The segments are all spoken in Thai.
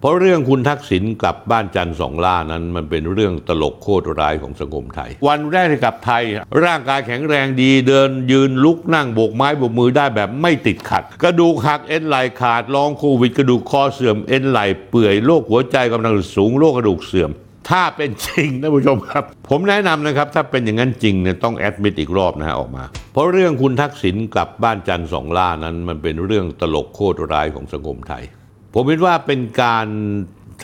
เพราะเรื่องคุณทักษิณกลับบ้านจันทร์สองล่านั้น มันเป็นเรื่องตลกโคตรร้ายของสังคมไทย วันแรกที่กลับไทย ร่างกายแข็งแรงดีเดินยืนลุกนั่งโบกไม้โบกมือได้แบบไม่ติดขัด กระดูกหักเอ็นไหลขาดลองโควิด กระดูกคอเสื่อมเอ็นไหลเปื่อยโรคหัวใจกำลังสูงโรคกระดูกเสื่อมถ้าเป็นจริงนะผู้ชมครับ ผมแนะนำนะครับ ถ้าเป็นอย่างนั้นจริงเนี่ยต้องแอดมิดอีกรอบนะฮะออกมา เพราะเรื่องคุณทักษิณกลับบ้านจันทร์สองล่านั้น มันเป็นเรื่องตลกโคตรร้ายของสังคมไทย ผมคิดว่าเป็นการ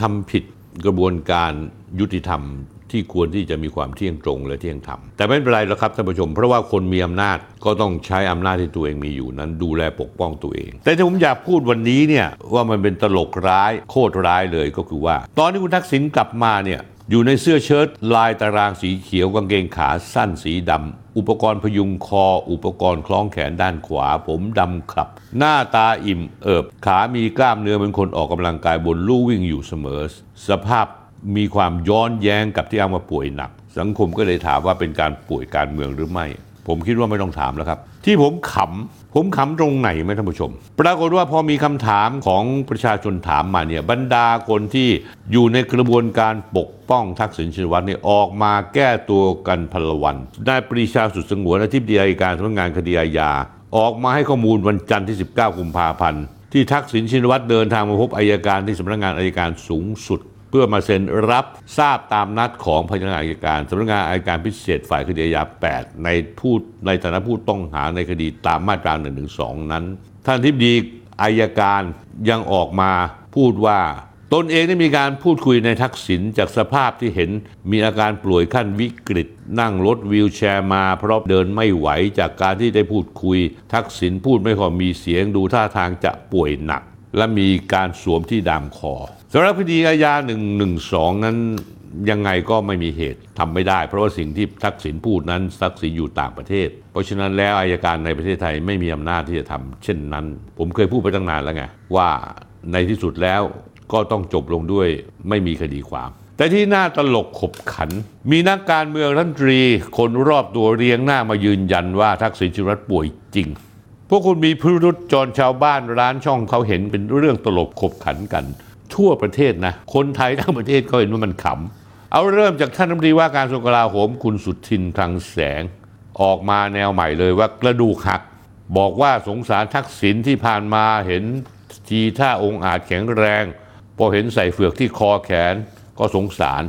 ทำผิดกระบวนการยุติธรรมที่ควรที่จะมีความเที่ยงตรงและเที่ยงธรรม แต่ไม่เป็นไรหรอกครับท่านผู้ชม เพราะว่าคนมีอำนาจก็ต้องใช้อำนาจที่ตัวเองมีอยู่นั้น ดูแลปกป้องตัวเอง แต่ที่ผมอยากพูดวันนี้เนี่ยว่ามันเป็นตลกร้ายโคตรร้ายเลยก็คือว่า ตอนที่คุณทักษิณกลับมาเนี่ยอยู่ในเสื้อเชิ้ตลายตารางสีเขียวกางเกงขาสั้นสีดำ อุปกรณ์พยุงคอ อุปกรณ์คล้องแขนด้านขวา ผมดำครับ หน้าตาอิ่มเอิบ ขามีกล้ามเนื้อเป็นคนออกกำลังกายบนลู่วิ่งอยู่เสมอ สภาพมีความย้อนแย้งกับที่เอามาป่วยหนัก สังคมก็เลยถามว่าเป็นการป่วยการเมืองหรือไม่ ผมคิดว่าไม่ต้องถามแล้วครับ ที่ผมขำผมขำตรงไหนไหมท่านผู้ชม ปรากฏว่าพอมีคำถามของประชาชนถามมาเนี่ยบรรดาคนที่อยู่ในกระบวนการปกป้องทักษิณชินวัตรเนี่ยออกมาแก้ตัวกันพลวันนายปรีชาสุดสงวนอธิบดีอัยการสำนักงานคดีอาญาออกมาให้ข้อมูลวันจันทร์ที่ 19 กุมภาพันธ์ที่ทักษิณชินวัตรเดินทางมาพบอายการที่สำนักงานอายการสูงสุด เพื่อมาเซ็นรับทราบตามนัดของพนักงานอัยการสำนักงานอัยการพิเศษฝ่ายคดีอาญา8ในผู้ในฐานะผู้ต้องหาในคดีตามมาตรา1นึนั้น ท่านทิบดีอายการยังออกมาพูดว่า ตนเองได้มีการพูดคุยในทักษิณจากสภาพที่เห็นมีอาการป่วยขั้นวิกฤต นั่งรถวีลแชร์มา เพราะเดินไม่ไหวจากการที่ได้พูดคุย ทักษิณพูดไม่ค่อยมีเสียงดูท่าทางจะป่วยหนัก และมีการสวมที่ดามคอสำหรับคดีอาญา 112 นั้นยังไงก็ไม่มีเหตุทำไม่ได้ เพราะว่าสิ่งที่ทักษิณพูดนั้นทักษิณอยู่ต่างประเทศ เพราะฉะนั้นแล้วอายการในประเทศไทยไม่มีอำนาจที่จะทำเช่นนั้น ผมเคยพูดไปตั้งนานแล้วไงว่าในที่สุดแล้วก็ต้องจบลงด้วยไม่มีคดีความ แต่ที่น่าตลกขบขัน มีนักการเมืองรัฐมนตรี คนรอบตัวเรียงหน้ามายืนยันว่าทักษิณชินวัตรป่วยจริง พวกคุณมีพิรุษจรชาวบ้านร้านช่องเขาเห็นเป็นเรื่องตลกขบขันกัน ทั่วประเทศนะ คนไทยทั้งประเทศก็เห็นว่ามันขำ เอาเริ่มจากท่านรัฐมนตรีว่าการกระทรวงกลาโหมคุณสุทินคลังแสง ออกมาแนวใหม่เลยว่ากระดูกหัก บอกว่าสงสารทักษิณที่ผ่านมาเห็นทีท่าองค์อาจแข็งแรง พอเห็นใส่เฟือกที่คอแขนก็สงสาร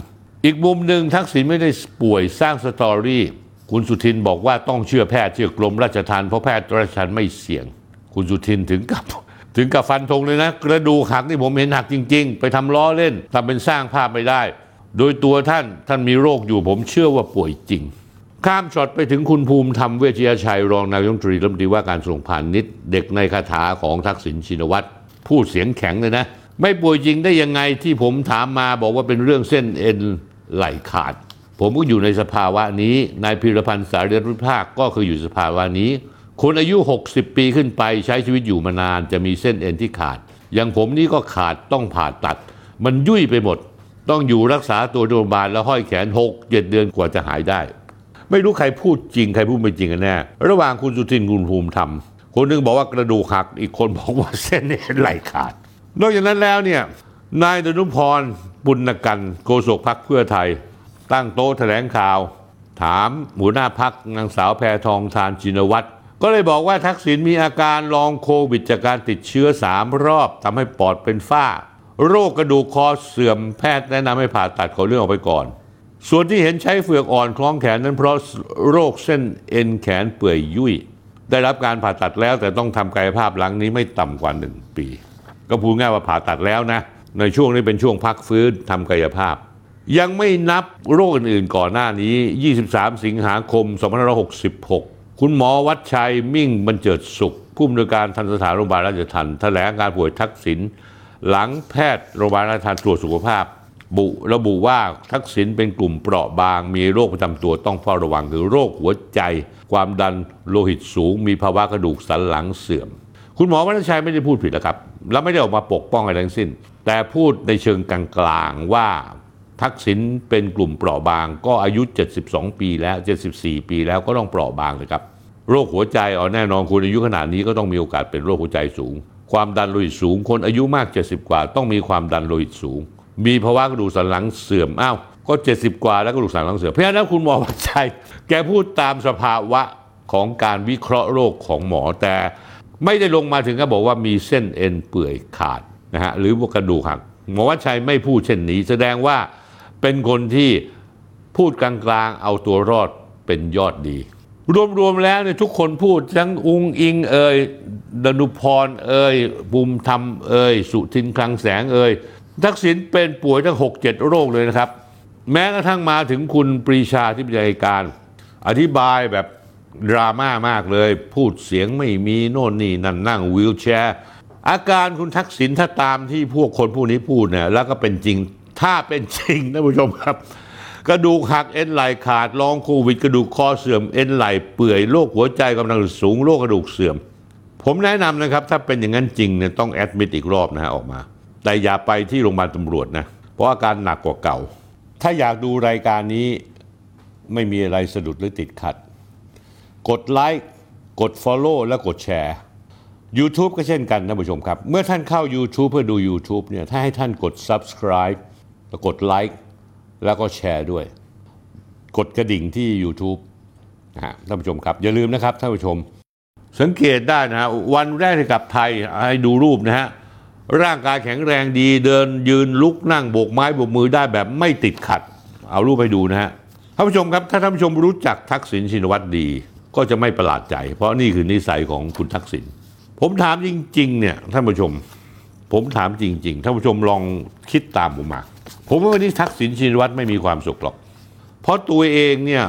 อีกมุมหนึ่งทักษิณไม่ได้ป่วยสร้างสตอรี่ คุณสุทินบอกว่าต้องเชื่อแพทย์เชื่อกรมราชทัณฑ์เพราะแพทย์ราชทัณฑ์ไม่เสี่ยง คุณสุทินถึงกับถึงกับฟันธงเลยนะ กระดูกหักนี่ผมเห็นหักจริง ๆ ไปทำล้อเล่นทำเป็นสร้างภาพไม่ได้ โดยตัวท่านท่านมีโรคอยู่ผมเชื่อว่าป่วยจริง ข้ามช็อตไปถึงคุณภูมิธรรมเวชยชัยรองนายกรัฐมนตรีรัฐมนตรีว่าการกระทรวงพาณิชย์เด็กในคาถาของทักษิณชินวัตรพูดเสียงแข็งเลยนะ ไม่ป่วยจริงได้ยังไงที่ผมถามมาบอกว่าเป็นเรื่องเส้นเอ็นไหลขาด ผมก็อยู่ในสภาวะนี้นายพิรพันธ์สารีรุภาคก็คืออยู่สภาวะนี้ คนอายุ 60 ปีขึ้นไปใช้ชีวิตอยู่มานานจะมีเส้นเอ็นที่ขาด อย่างผมนี่ก็ขาดต้องผ่าตัด มันยุ่ยไปหมด ต้องอยู่รักษาตัวโรงพยาบาลแล้วห้อยแขน 6 7 เดือนกว่าจะหายได้ ไม่รู้ใครพูดจริงใครพูดไม่จริงกันแน่ระหว่างคุณสุทินคุณภูมิธรรมคนหนึงบอกว่ากระดูกหักอีกคนบอกว่าเส้นเอ็นไหลขาด นอกจากนั้นแล้วเนี่ยนายดนุพรบุญนกันโฆษกพักเพื่อไทย ตั้งโต๊ะแถลงข่าว ถามหัวหน้าพักนางสาวแพทองทานจินวัตรก็เลยบอกว่าทักษิณมีอาการลองโควิดจากการติดเชื้อสามรอบทำให้ปอดเป็นฝ้า โรคกระดูกคอเสื่อมแพทย์แนะนำให้ผ่าตัดขอเรื่องออกไปก่อน ส่วนที่เห็นใช้เฟือกอ่อนคล้องแขนนั้นเพราะโรคเส้นเอ็นแขนเปื่อยยุ่ยได้รับการผ่าตัดแล้วแต่ต้องทำกายภาพหลังนี้ไม่ต่ำกว่าหนึ่งปี ก็พูดง่ายว่าผ่าตัดแล้วนะ ในช่วงนี้เป็นช่วงพักฟื้นทำกายภาพ ยังไม่นับโรคอื่นๆก่อนหน้านี้ 23 สิงหาคม 2566 คุณหมอวัดชัยมิ่งบรรเจิดสุข ผู้อำนวยการทันสถานโรงพยาบาลราชทันแถลงการป่วยทักษิณหลังแพทย์โรงพยาบาลราชทันตรวจสุขภาพ บุระบุว่าทักษิณเป็นกลุ่มเปราะบาง มีโรคประจำตัวต้องเฝ้าระวังคือโรคหัวใจ ความดันโลหิตสูง มีภาวะกระดูกสันหลังเสื่อม คุณหมอวัชชัยไม่ได้พูดผิดนะครับ และไม่ได้ออกมาปกป้องอะไรทั้งสิ้น แต่พูดในเชิงกลางๆว่า ทักษิณเป็นกลุ่มเปราะบาง ก็อายุ 72 ปีแล้ว 74 ปีแล้วก็ต้องเปราะบางเลยครับ โรคหัวใจเอแน่นอนคุณอายุขนาดนี้ก็ต้องมีโอกาสเป็นโรคหัวใจสูง ความดันโลหิตสูง คนอายุมาก 70 กว่า ต้องมีความดันโลหิตสูง มีภาวะกระดูกสันหลังเสื่อมอ้าวก็ 70 กว่าแล้วกระดูกสันหลังเสื่อมเพราะฉะนั้นคุณหมอวัชชัยแกพูดตามสภาวะของการวิเคราะห์โรคของหมอแต่ไม่ได้ลงมาถึงก็บอกว่ามีเส้นเอ็นเปื่อยขาดนะฮะหรือกระดูกหักหมอวัชชัยไม่พูดเช่นนี้ แสดงว่า เป็นคนที่พูดกลางๆ เอาตัวรอดเป็นยอดดี รวมๆแล้วเนี่ยทุกคนพูดทั้งอุงอิงเอ่ยดนุพรเอ่ยบุมธรรมเอ่ยสุทินคลังแสงเอ่ยทักษิณเป็นป่วยทั้งหกเจ็ดโรคเลยนะครับ แม้กระทั่งมาถึงคุณปรีชาที่เป็นยการ อธิบายแบบดราม่ามากเลย พูดเสียงไม่มีโน่นนี่นั่นนั่งวีลแชร์ อาการคุณทักษิณถ้าตามที่พวกคนผู้นี้พูดเนี่ยแล้วก็เป็นจริง ถ้าเป็นจริงนะผู้ชมครับ กระดูกหักเอ็นไหลขาดลองโควิด กระดูกคอเสื่อมเอ็นไหลเปื่อยโรคหัวใจกำลังสูงโรคกระดูกเสื่อม ผมแนะนำนะครับ ถ้าเป็นอย่างนั้นจริงเนี่ยต้องแอดมิดอีกรอบนะฮะออกมา แต่อย่าไปที่โรงพยาบาลตำรวจนะเพราะอาการหนักกว่าเก่า ถ้าอยากดูรายการนี้ไม่มีอะไรสะดุดหรือติดขัด กดไลค์กด Follow และกดแชร์ YouTube ก็เช่นกันท่านผู้ชมครับ เมื่อท่านเข้า YouTube เพื่อดู YouTube เนี่ยถ้าให้ท่านกด Subscribe กดไลค์แล้วก็แชร์ด้วย กดกระดิ่งที่ YouTube นะฮะท่านผู้ชมครับ อย่าลืมนะครับท่านผู้ชม สังเกตได้นะฮะวันแรกที่กลับไทยให้ดูรูปนะฮะร่างกายแข็งแรงดีเดินยืนลุกนั่งโบกไม้โบกมือได้แบบไม่ติดขัด เอารูปไปดูนะฮะท่านผู้ชมครับถ้าท่านผู้ชมรู้จักทักษิณชินวัตรดี ก็จะไม่ประหลาดใจ เพราะนี่คือนิสัยของคุณทักษิณผมถามจริงๆเนี่ยท่านผู้ชม ผมถามจริง ๆ ท่านผู้ชมลองคิดตามผมมา ผมว่าวันนี้ทักษิณชินวัตรไม่มีความสุขหรอก เพราะตัวเองเนี่ย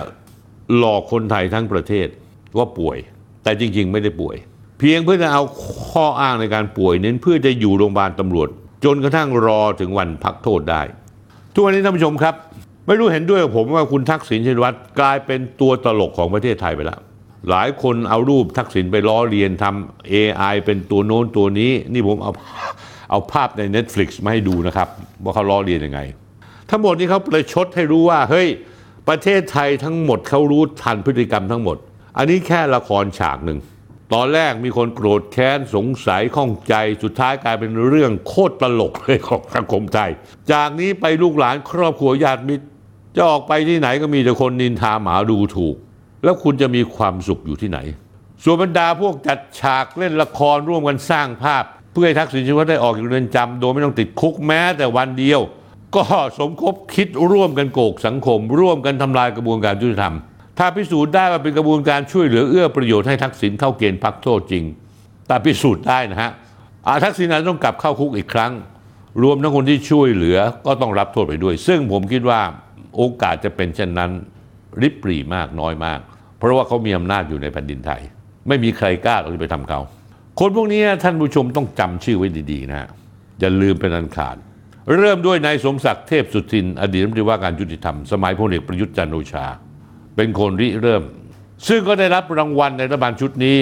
หลอกคนไทยทั้งประเทศว่าป่วย แต่จริงๆ ไม่ได้ป่วย เพียงเพื่อจะเอาข้ออ้างในการป่วยเน้นเพื่อจะอยู่โรงพยาบาลตำรวจ จนกระทั่งรอถึงวันพักโทษได้ ทุกวันนี้ท่านผู้ชมครับ ไม่รู้เห็นด้วยกับผมว่าคุณทักษิณชินวัตรกลายเป็นตัวตลกของประเทศไทยไปแล้วหลายคนเอารูปทักษิณไปล้อเลียนทำ AI เป็นตัวโน้นตัวนี้ นี่ผมเอา เอาภาพใน Netflix มาให้ดูนะครับ ว่าเขาล้อเลียนยังไง ทั้งหมดนี้เขาประชดให้รู้ว่า เฮ้ย ประเทศไทยทั้งหมดเขารู้ทันพฤติกรรมทั้งหมด อันนี้แค่ละครฉากหนึ่ง ตอนแรกมีคนโกรธแค้นสงสัยข้องใจสุดท้ายกลายเป็นเรื่องโคตรตลกเลยของสังคมไทย จากนี้ไปลูกหลานครอบครัวญาติมิตร จะออกไปที่ไหนก็มีแต่คนนินทาหมาดูถูก แล้วคุณจะมีความสุขอยู่ที่ไหนส่วนบรรดาพวกจัดฉากเล่นละครร่วมกันสร้างภาพ เพื่อให้ทักษิณชินวัตรได้ออกจากเรือนจำโดยไม่ต้องติดคุกแม้แต่วันเดียว ก็สมคบคิดร่วมกันโกกสังคม ร่วมกันทำลายกระบวนการยุติธรรม ถ้าพิสูจน์ได้ว่าเป็นกระบวนการช่วยเหลือเอื้อประโยชน์ให้ทักษิณเข้าเกณฑ์พักโทษจริงแต่พิสูจน์ได้นะฮะอาทักษิณอาจจะต้องกลับเข้าคุกอีกครั้ง รวมทั้งคนที่ช่วยเหลือก็ต้องรับโทษไปด้วย ซึ่งผมคิดว่าโอกาสจะเป็นเช่นนั้นริบหรี่มากน้อยมาก เพราะว่าเขามีอำนาจอยู่ในแผ่นดินไทย ไม่มีใครกล้าที่ไปทำเขา คนพวกนี้ท่านผู้ชมต้องจำชื่อไว้ดีๆนะ อย่าลืมเป็นอันขาด เริ่มด้วยนายสมศักดิ์เทพสุทิน อดีตรัฐมนตรีว่าการยุติธรรม สมัยพลเอกประยุทธ์จันทร์โอชา เป็นคนริเริ่ม ซึ่งก็ได้รับรางวัลในรัฐบาลชุดนี้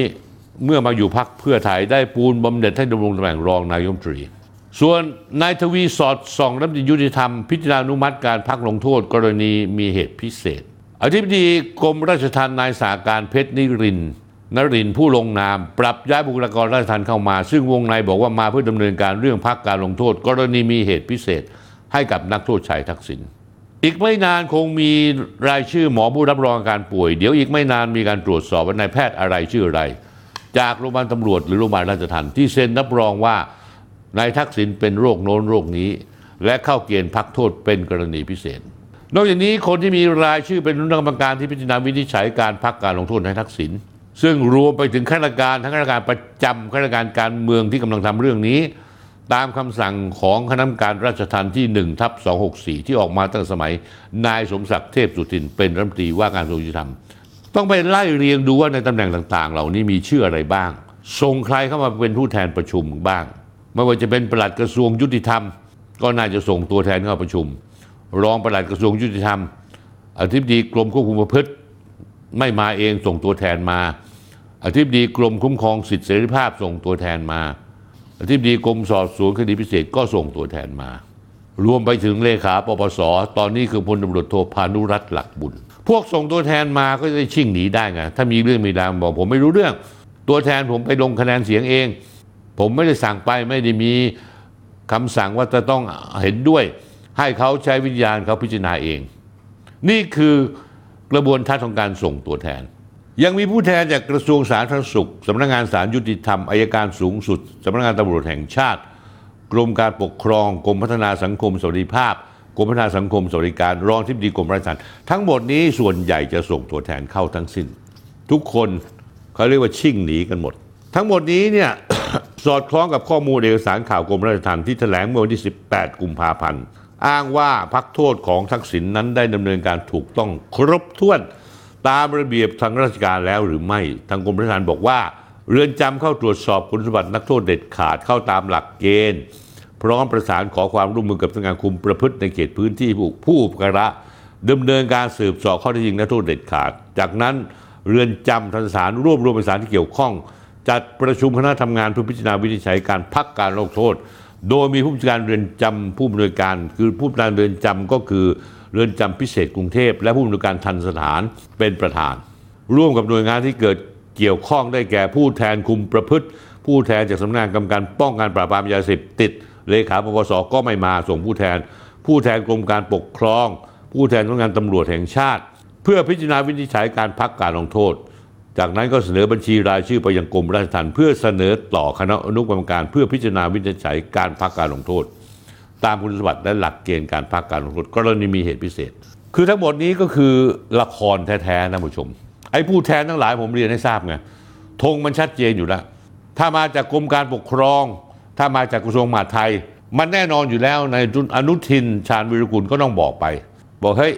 เมื่อมาอยู่พักเพื่อไทยได้ปูนบำเหน็จให้ดำรงตำแหน่งรองนายกมนตรี ส่วนนายทวีสอดส่องรัฐมนตรียุติธรรม พิจารณาอนุมัติการพักลงโทษ กรณีมีเหตุพิเศษอธิบดีกรมราชทัณฑ์นายสาการเพชรนิรินทร์ นรินทร์ผู้ลงนาม ปรับย้ายบุคลากรราชทัณฑ์เข้ามา ซึ่งวงในบอกว่ามาเพื่อดำเนินการเรื่องพักการลงโทษ กรณีมีเหตุพิเศษให้กับนักโทษชายทักษิณอีกไม่นานคงมีรายชื่อหมอผู้รับรองอาการป่วย เดี๋ยวอีกไม่นานมีการตรวจสอบว่านายแพทย์อะไรชื่ออะไร จากโรงพยาบาลตำรวจหรือโรงพยาบาลราชทัณฑ์ที่เซ็นรับรองว่านายทักษิณเป็นโรคโน้นโรคนี้ และเข้าเกณฑ์พักโทษเป็นกรณีพิเศษ นอกจากนี้คนที่มีรายชื่อเป็นคณะกรรมการที่พิจารณาวินิจฉัยการพักการลงโทษนายทักษิณ ซึ่งรวมไปถึงข้าราชการทั้งข้าราชการประจำข้าราชการการเมืองที่กำลังทำเรื่องนี้ ตามคำสั่งของคณะกรรมการราชทัณฑ์ที่1ทับ264 ที่ออกมาตั้งสมัย นายสมศักดิ์เทพสุทิน เป็นรัฐมนตรีว่าการกระทรวงยุติธรรม ต้องไปไล่เรียงดูว่าในตำแหน่งต่าง ๆ เหล่านี้มีชื่ออะไรบ้างส่งใครเข้ามาเป็นผู้แทนประชุมบ้าง ไม่ว่าจะเป็นปลัดกระทรวงยุติธรรม ก็น่าจะส่งตัวแทนเข้าประชุม รองปลัดกระทรวงยุติธรรมอธิบดีกรมควบคุมประพฤติไม่มาเองส่งตัวแทนมา อธิบดีกรมคุ้มครองสิทธิเสรีภาพส่งตัวแทนมา อธิบดีกรมสอบสวนคดีพิเศษก็ส่งตัวแทนมา รวมไปถึงเลขาปปส ตอนนี้คือพลตำรวจโทพานุรัตน์หลักบุญ พวกส่งตัวแทนมาก็จะชิ่งหนีได้ไงถ้ามีเรื่องมีราวบอกผมไม่รู้เรื่อง ตัวแทนผมไปลงคะแนนเสียงเอง ผมไม่ได้สั่งไปไม่ได้มีคำสั่งว่าจะต้องเห็นด้วย ให้เขาใช้วิญญาณเขาพิจารณาเอง นี่คือกระบวนการของการส่งตัวแทน ยังมีผู้แทนจากกระทรวงสาธารณสุขสำนักงานศาลยุติธรรมอายการสูงสุดสำนักงานตำรวจแห่งชาติ กรมการปกครอง กรมพัฒนาสังคมสวัสดิภาพ กรมพัฒนาสังคมสวัสดิการรองที่ดีกรมราชทัณฑ์ทั้งหมดนี้ส่วนใหญ่จะส่งตัวแทนเข้าทั้งสิ้น ทุกคนเขาเรียกว่าชิ่งหนีกันหมด ทั้งหมดนี้เนี่ยสอดคล้องกับข้อมูลเอกสารข่าวกรมราชทัณฑ์ที่แถลงเมื่อวันที่ 18 กุมภาพันธ์อ้างว่าพักโทษของทักษิณนนั้นได้ดำเนินการถูกต้องครบถ้วน ตามระเบียบทางราชการแล้วหรือไม่ ทางกรมราชทัณฑ์บอกว่า เรือนจำเข้าตรวจสอบคุณสมบัตินักโทษเด็ดขาดเข้าตามหลักเกณฑ์ พร้อมประสานขอความร่วมมือกับสำนักงานคุมประพฤติในเขตพื้นที่ผู้อุปการะดำเนินการสืบสอบข้อเท็จจริงนักโทษเด็ดขาด จากนั้นเรือนจำทันสานรวบรวมเอกสารที่เกี่ยวข้อง จัดประชุมคณะทำงานเพื่อพิจารณาวินิจฉัยการพักการลงโทษ โดยมีผู้จัดการเรือนจำผู้อำนวยการ คือผู้จัดการเรือนจำก็คือ เรือนจำพิเศษกรุงเทพ และผู้อำนวยการทันสถานเป็นประธาน ร่วมกับหน่วยงานที่เกิดเกี่ยวข้องได้แก่ผู้แทนคุมประพฤติ ผู้แทนจากสำนักงานกำการป้องกันปราบปรามยาเสพติดเลขาปปสก็ไม่มาส่งผู้แทน ผู้แทนกรมการปกครอง ผู้แทนสำนักงานตำรวจแห่งชาติ เพื่อพิจารณาวินิจฉัยการพักการลงโทษ จากนั้นก็เสนอบัญชีรายชื่อไปยังกรมราชทัณฑ์เพื่อเสนอต่อคณะอนุกรรมการ เพื่อพิจารณาวินิจฉัยการพักการลงโทษ ตามคุณสมบัติและหลักเกณฑ์การพักการลงโทษกรณีมีเหตุพิเศษ คือทั้งหมดนี้ก็คือละครแท้ๆนะผู้ชม ไอ้ผู้แทนทั้งหลายผมเรียนให้ทราบไงธงมันชัดเจนอยู่แล้ว ถ้ามาจากกรมการปกครอง ถ้ามาจากกระทรวงมหาดไทย มันแน่นอนอยู่แล้วในอนุทินชาญวิรุกุลก็ต้องบอกไป บอกเฮ้ย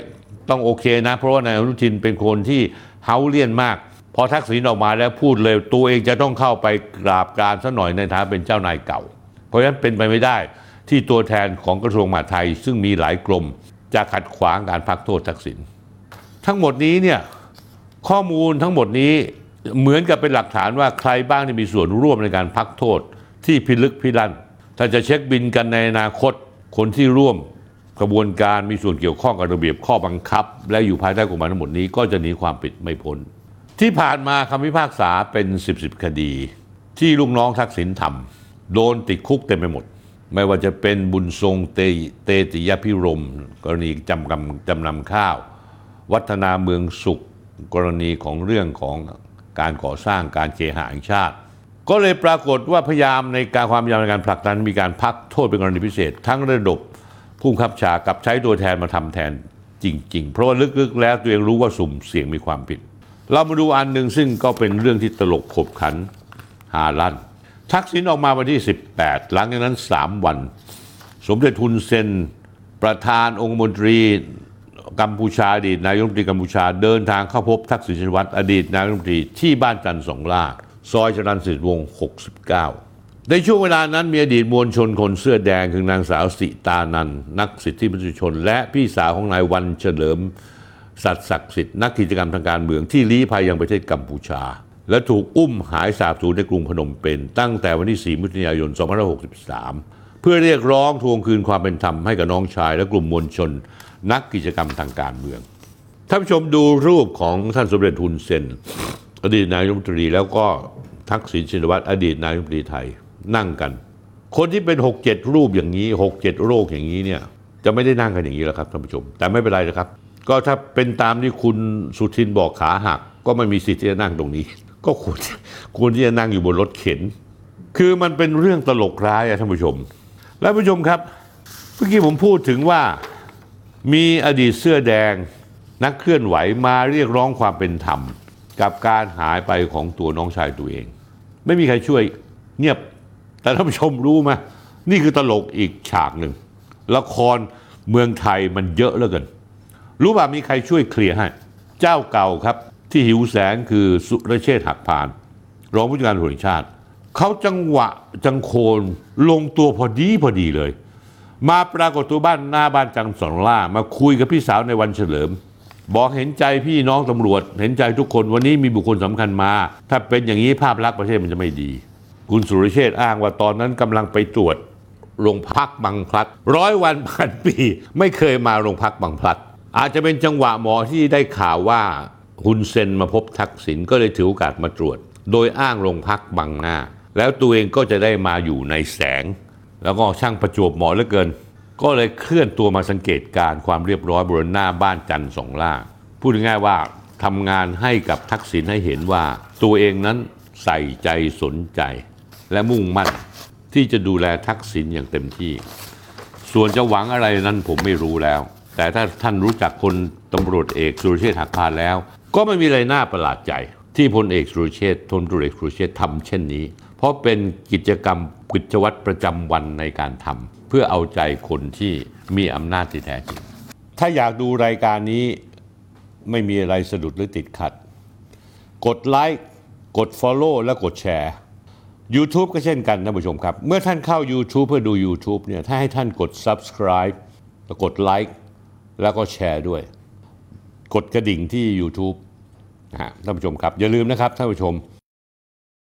ต้องโอเคนะ เพราะว่านายอนุทินเป็นคนที่เฮาเลียนมาก พอทักษิณออกมาแล้วพูดเลยตัวเองจะต้องเข้าไปกราบการซะหน่อยในฐานะเป็นเจ้านายเก่า เพราะฉะนั้นเป็นไปไม่ได้ ที่ตัวแทนของกระทรวงมหาดไทย ซึ่งมีหลายกรมจะขัดขวางการพักโทษทักษิณทั้งหมดนี้เนี่ยข้อมูลทั้งหมดนี้เหมือนกับเป็นหลักฐานว่าใครบ้างที่มีส่วนร่วมในการพักโทษ ที่พิลึกพิลั่น ถ้าจะเช็คบินกันในอนาคตคนที่ร่วมกระบวนการมีส่วนเกี่ยวข้องกับระเบียบข้อบังคับ และอยู่ภายใต้กฎหมายทั้งหมดนี้ก็จะหนีความผิดไม่พ้น ที่ผ่านมาคำพิพากษาเป็นสิบสิบคดี ที่ลูกน้องทักษิณทำโดนติดคุกเต็มไปหมด ไม่ว่าจะเป็นบุญทรงเตเตติยพิรม กรณีจำกำจำนำข้าว วัฒนาเมืองสุข กรณีของเรื่องของการก่อสร้างการเคหะแห่งชาติ ก็เลยปรากฏว่าพยายามในการความพยายามในการผลักดันมีการพักโทษเป็นกรณีพิเศษ ทั้งระดบผู้บับชากับใช้ตัวแทนมาทำแทนจริง ๆ เพราะว่าลึกๆ แล้วตัวเองรู้ว่าสุ่มเสี่ยงมีความผิด เรามาดูอันหนึ่งซึ่งก็เป็นเรื่องที่ตลกขบขันหาลั่น ทักษิณออกมาวันที่ 18 หลังจากนั้น 3 วัน สมเด็จทุนเซนประธานองคมนตรีกัมพูชาอดีตนายกรัฐมนตรีกัมพูชาเดินทางเข้าพบทักษิณชินวัตรอดีตนายกรัฐมนตรีที่บ้านจันทร์สองล่าซอยจรัญสิทธิ์วงศ์69 ในช่วงเวลานั้นมีอดีตมวลชนคนเสื้อแดงคือนางสาวสิตานันนักสิทธิมนุษยชน และพี่สาวของนายวันเฉลิมสัตศักดิ์สิทธิ์นักกิจกรรมทางการเมืองที่ลี้ภัยยังประเทศกัมพูชา และถูกอุ้มหายสาบสูญในกรุงพนมเปญตั้งแต่วันที่ 4 มิถุนายน 2563 เพื่อเรียกร้องทวงคืนความเป็นธรรมให้กับน้องชาย และกลุ่มมวลชน นักกิจกรรมทางการเมือง ท่านผู้ชมดูรูปของท่านสมเด็จทุนเซนอดีตนายกรัฐมนตรีแล้วก็ทักษิณชินวัตรอดีตนายกรัฐมนตรีไทยนั่งกัน คนที่เป็น 6 7 รูปอย่างนี้ 6 7 โรคอย่างนี้เนี่ยจะไม่ได้นั่งกันอย่างนี้แล้วครับท่านผู้ชม แต่ไม่เป็นไรนะครับ ก็ถ้าเป็นตามที่คุณสุทินบอกขาหัก ก็ไม่มีสิทธิ์ที่จะนั่งตรงนี้ ก็ควรควรที่จะนั่งอยู่บนรถเข็น คือมันเป็นเรื่องตลกร้ายอะท่านผู้ชม และผู้ชมครับ เมื่อกี้ผมพูดถึงว่ามีอดีตเสื้อแดงนักเคลื่อนไหวมาเรียกร้องความเป็นธรรม กับการหายไปของตัวน้องชายตัวเอง ไม่มีใครช่วยเงียบ แต่ท่านผู้ชมรู้ไหมนี่คือตลกอีกฉากหนึ่ง ละครเมืองไทยมันเยอะเหลือเกิน รู้ป่ะมีใครช่วยเคลียร์ให้ เจ้าเก่าครับ ที่หิวแสงคือสุรเชษฐ์หักพาน รองผู้จัดการตำรวจแห่งชาติ เขาจังหวะจังโคนลงตัวพอดีพอดีเลย มาปรากฏตัวบ้านหน้าบ้านจังสองล่า มาคุยกับพี่สาวในวันเฉลิม บอกเห็นใจพี่น้องตำรวจ เห็นใจทุกคนวันนี้มีบุคคลสำคัญมา ถ้าเป็นอย่างนี้ภาพลักษณ์ประเทศมันจะไม่ดี คุณสุรเชษฐ์อ้างว่าตอนนั้นกำลังไปตรวจโรงพักบางพลัดร้อยวันพันปี ไม่เคยมาโรงพักบางพลัดอาจจะเป็นจังหวะหมอที่ได้ข่าวว่า ฮุนเซนมาพบทักษิณก็เลยถือโอกาสมาตรวจ โดยอ้างโรงพักบางหน้า แล้วตัวเองก็จะได้มาอยู่ในแสง แล้วก็ช่างประจวบเหมาะเหลือเกิน ก็เลยเคลื่อนตัวมาสังเกตการความเรียบร้อยบนหน้าบ้านจันทร์สองล่าพูดง่ายๆว่าทำงานให้กับทักษิณให้เห็นว่า ตัวเองนั้นใส่ใจสนใจ และมุ่งมั่นที่จะดูแลทักษิณอย่างเต็มที่ ส่วนจะหวังอะไรนั้นผมไม่รู้แล้ว แต่ถ้าท่านรู้จักพลตำรวจเอกสุรเชษฐ์หักพานแล้ว ก็ไม่มีอะไรน่าประหลาดใจ ที่พลเอกสุรเชษฐ์พลตำรวจเอกสุรเชษฐ์ทำเช่นนี้ เพราะเป็นกิจกรรมกิจวัตรประจำวันในการทำเพื่อเอาใจคนที่มีอำนาจที่แท้จริง ถ้าอยากดูรายการนี้ไม่มีอะไรสะดุดหรือติดขัด กดไลค์กด Follow และกดแชร์ YouTube ก็เช่นกันท่านผู้ชมครับ เมื่อท่านเข้า YouTube เพื่อดู YouTube เนี่ยถ้าให้ท่านกด Subscribe แล้วกดไลค์แล้วก็แชร์ด้วย กดกระดิ่งที่ YouTube นะฮะท่านผู้ชมครับอย่าลืมนะครับท่านผู้ชม